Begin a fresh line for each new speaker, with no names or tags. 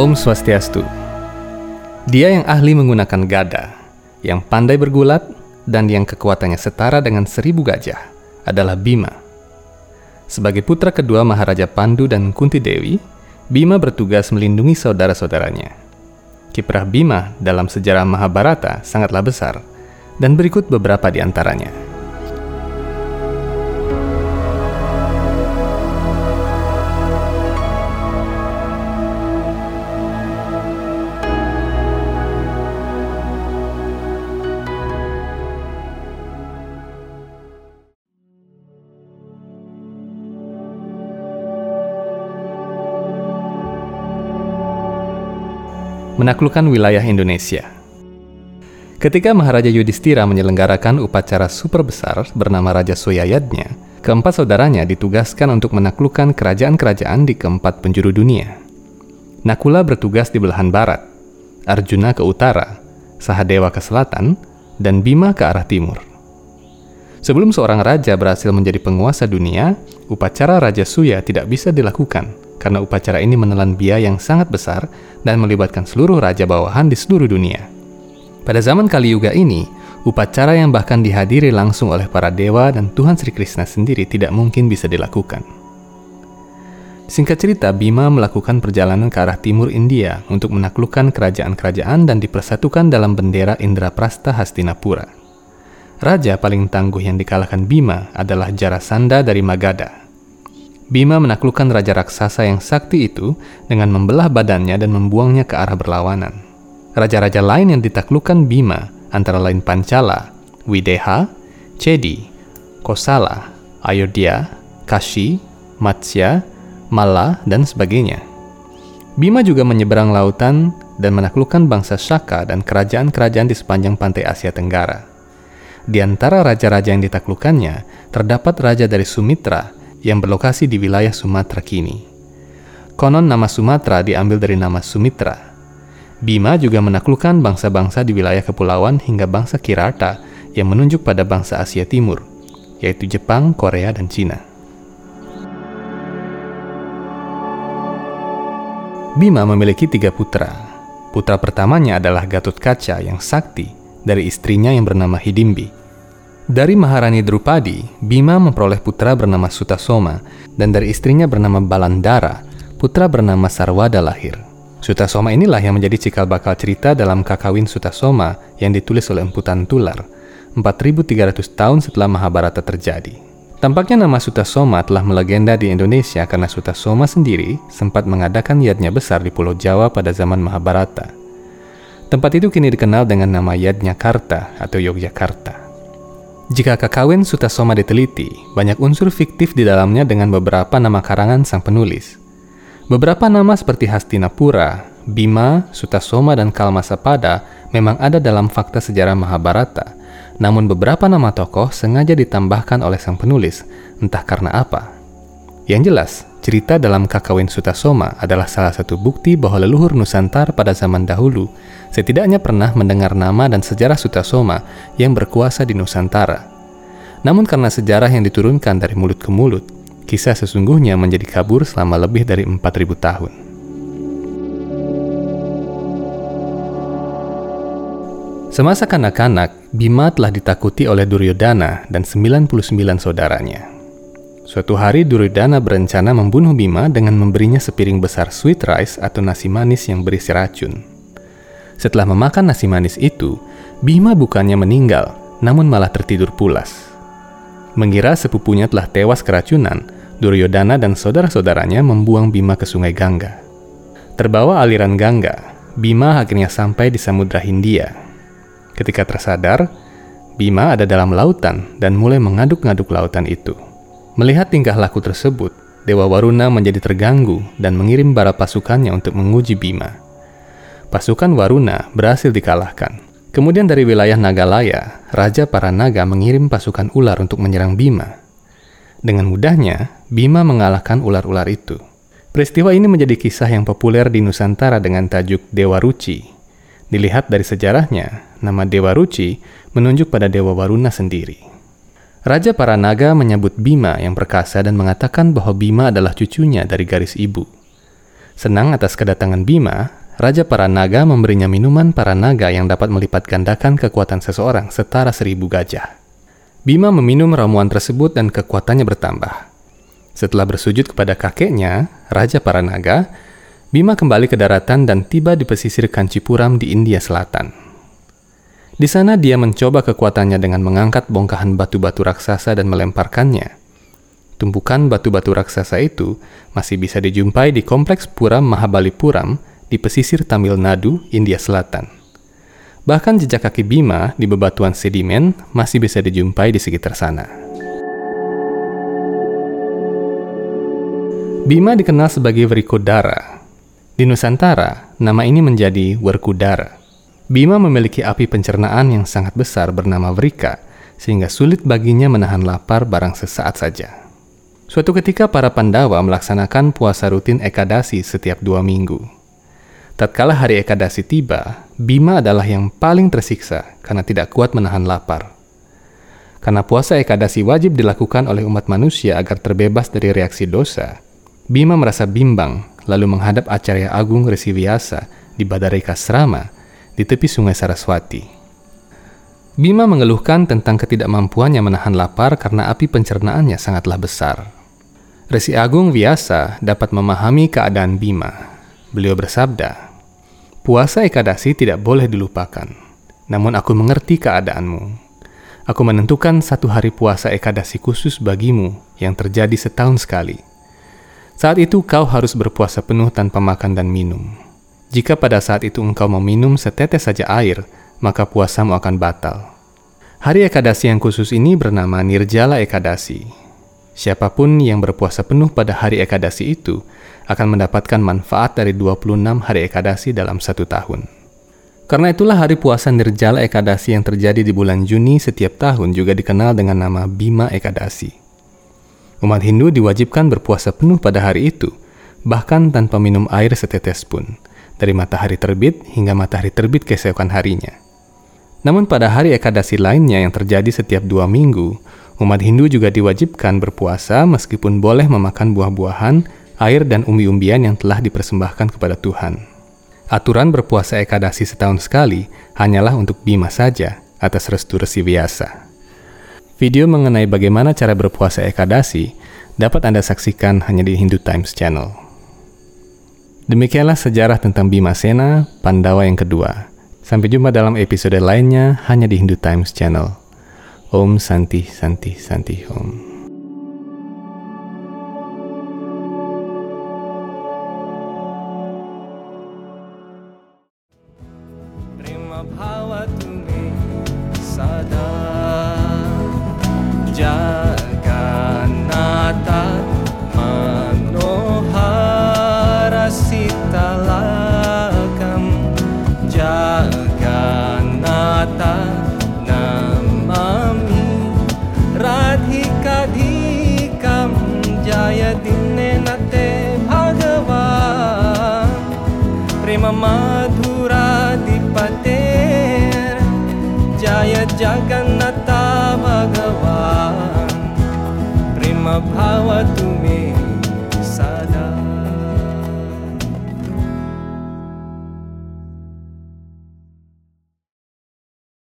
Om Swastiastu. Dia yang ahli menggunakan gada, yang pandai bergulat, dan yang kekuatannya setara dengan seribu gajah adalah Bima. Sebagai putra kedua Maharaja Pandu dan Kunti Dewi, Bima bertugas melindungi saudara-saudaranya. Kiprah Bima dalam sejarah Mahabharata sangatlah besar, dan berikut beberapa di antaranya. Menaklukkan wilayah Indonesia. Ketika Maharaja Yudhistira menyelenggarakan upacara super besar bernama Raja Soyayadnya, keempat saudaranya ditugaskan untuk menaklukkan kerajaan-kerajaan di keempat penjuru dunia. Nakula bertugas di belahan barat, Arjuna ke utara, Sahadewa ke selatan, dan Bima ke arah timur. Sebelum seorang raja berhasil menjadi penguasa dunia, upacara Raja Suya tidak bisa dilakukan karena upacara ini menelan biaya yang sangat besar dan melibatkan seluruh raja bawahan di seluruh dunia. Pada zaman Kali Yuga ini, upacara yang bahkan dihadiri langsung oleh para dewa dan Tuhan Sri Krishna sendiri tidak mungkin bisa dilakukan. Singkat cerita, Bima melakukan perjalanan ke arah timur India untuk menaklukkan kerajaan-kerajaan dan dipersatukan dalam bendera Indraprasta Hastinapura. Raja paling tangguh yang dikalahkan Bima adalah Jarasanda dari Magadha. Bima menaklukkan raja raksasa yang sakti itu dengan membelah badannya dan membuangnya ke arah berlawanan. Raja-raja lain yang ditaklukkan Bima antara lain Pancala, Wideha, Cedi, Kosala, Ayodhya, Kashi, Matsya, Mala, dan sebagainya. Bima juga menyeberang lautan dan menaklukkan bangsa Shaka dan kerajaan-kerajaan di sepanjang pantai Asia Tenggara. Di antara raja-raja yang ditaklukkannya, terdapat raja dari Sumitra yang berlokasi di wilayah Sumatera kini. Konon nama Sumatera diambil dari nama Sumitra. Bima juga menaklukkan bangsa-bangsa di wilayah kepulauan hingga bangsa Kirata yang menunjuk pada bangsa Asia Timur, yaitu Jepang, Korea, dan Cina. Bima memiliki tiga putra. Putra pertamanya adalah Gatot Kaca yang sakti dari istrinya yang bernama Hidimbi. Dari Maharani Drupadi, Bima memperoleh putra bernama Sutasoma, dan dari istrinya bernama Balandara, putra bernama Sarwada lahir. Sutasoma inilah yang menjadi cikal bakal cerita dalam Kakawin Sutasoma yang ditulis oleh Emputan Tular, 4300 tahun setelah Mahabharata terjadi. Tampaknya nama Sutasoma telah melegenda di Indonesia karena Sutasoma sendiri sempat mengadakan yadnya besar di Pulau Jawa pada zaman Mahabharata. Tempat itu kini dikenal dengan nama Yadnyakarta atau Yogyakarta. Jika kakawin Sutasoma diteliti, banyak unsur fiktif di dalamnya dengan beberapa nama karangan sang penulis. Beberapa nama seperti Hastinapura, Bima, Sutasoma, dan Kalmasapada memang ada dalam fakta sejarah Mahabharata, namun beberapa nama tokoh sengaja ditambahkan oleh sang penulis, entah karena apa. Yang jelas, cerita dalam Kakawin Sutasoma adalah salah satu bukti bahwa leluhur Nusantara pada zaman dahulu setidaknya pernah mendengar nama dan sejarah Sutasoma yang berkuasa di Nusantara. Namun karena sejarah yang diturunkan dari mulut ke mulut, kisah sesungguhnya menjadi kabur selama lebih dari 4000 tahun. Semasa kanak-kanak, Bima telah ditakuti oleh Duryodhana dan 99 saudaranya. Suatu hari Duryodhana berencana membunuh Bima dengan memberinya sepiring besar sweet rice atau nasi manis yang berisi racun. Setelah memakan nasi manis itu, Bima bukannya meninggal, namun malah tertidur pulas. Mengira sepupunya telah tewas keracunan, Duryodhana dan saudara-saudaranya membuang Bima ke sungai Gangga. Terbawa aliran Gangga, Bima akhirnya sampai di Samudra Hindia. Ketika tersadar, Bima ada dalam lautan dan mulai mengaduk-ngaduk lautan itu. Melihat tingkah laku tersebut, Dewa Waruna menjadi terganggu dan mengirim bara pasukannya untuk menguji Bima. Pasukan Waruna berhasil dikalahkan. Kemudian dari wilayah Nagalaya, Raja para naga mengirim pasukan ular untuk menyerang Bima. Dengan mudahnya, Bima mengalahkan ular-ular itu. Peristiwa ini menjadi kisah yang populer di Nusantara dengan tajuk Dewa Ruci. Dilihat dari sejarahnya, nama Dewa Ruci menunjuk pada Dewa Waruna sendiri. Raja para naga menyebut Bima yang perkasa dan mengatakan bahwa Bima adalah cucunya dari garis ibu. Senang atas kedatangan Bima, Raja para naga memberinya minuman para naga yang dapat melipat gandakan kekuatan seseorang setara seribu gajah. Bima meminum ramuan tersebut dan kekuatannya bertambah. Setelah bersujud kepada kakeknya, Raja para naga, Bima kembali ke daratan dan tiba di pesisir Kancipuram di India Selatan. Di sana dia mencoba kekuatannya dengan mengangkat bongkahan batu-batu raksasa dan melemparkannya. Tumpukan batu-batu raksasa itu masih bisa dijumpai di kompleks Puram Mahabalipuram di pesisir Tamil Nadu, India Selatan. Bahkan jejak kaki Bima di bebatuan sedimen masih bisa dijumpai di sekitar sana. Bima dikenal sebagai Wrikodara. Di Nusantara, nama ini menjadi Werkudara. Bima memiliki api pencernaan yang sangat besar bernama Wrika, sehingga sulit baginya menahan lapar barang sesaat saja. Suatu ketika para Pandawa melaksanakan puasa rutin Ekadasi setiap dua minggu. Tatkala hari Ekadasi tiba, Bima adalah yang paling tersiksa karena tidak kuat menahan lapar. Karena puasa Ekadasi wajib dilakukan oleh umat manusia agar terbebas dari reaksi dosa, Bima merasa bimbang lalu menghadap Acarya Agung Resi Vyasa di Badarika Srama di tepi sungai Saraswati. Bima mengeluhkan tentang ketidakmampuannya menahan lapar karena api pencernaannya sangatlah besar. Resi Agung Vyasa dapat memahami keadaan Bima. Beliau bersabda, Puasa Ekadasi tidak boleh dilupakan. Namun aku mengerti keadaanmu. Aku menentukan satu hari puasa Ekadasi khusus bagimu yang terjadi setahun sekali. Saat itu kau harus berpuasa penuh tanpa makan dan minum. Jika pada saat itu engkau meminum setetes saja air, maka puasamu akan batal. Hari Ekadasi yang khusus ini bernama Nirjala Ekadasi. Siapa pun yang berpuasa penuh pada hari Ekadasi itu akan mendapatkan manfaat dari 26 hari Ekadasi dalam satu tahun. Karena itulah hari puasa Nirjala Ekadasi yang terjadi di bulan Juni setiap tahun juga dikenal dengan nama Bima Ekadasi. Umat Hindu diwajibkan berpuasa penuh pada hari itu, bahkan tanpa minum air setetes pun, dari matahari terbit hingga matahari terbit keesokan harinya. Namun pada hari Ekadasi lainnya yang terjadi setiap dua minggu, umat Hindu juga diwajibkan berpuasa meskipun boleh memakan buah-buahan air dan umbi-umbian yang telah dipersembahkan kepada Tuhan. Aturan berpuasa Ekadasi setahun sekali hanyalah untuk Bima saja atas restu resi biasa. Video mengenai bagaimana cara berpuasa Ekadasi dapat Anda saksikan hanya di Hindu Times Channel. Demikianlah sejarah tentang Bima Sena, Pandawa yang kedua. Sampai jumpa dalam episode lainnya hanya di Hindu Times Channel. Om Santi Santi Santi Om.
Terima jagannatha bhagavan. Prema bhavatu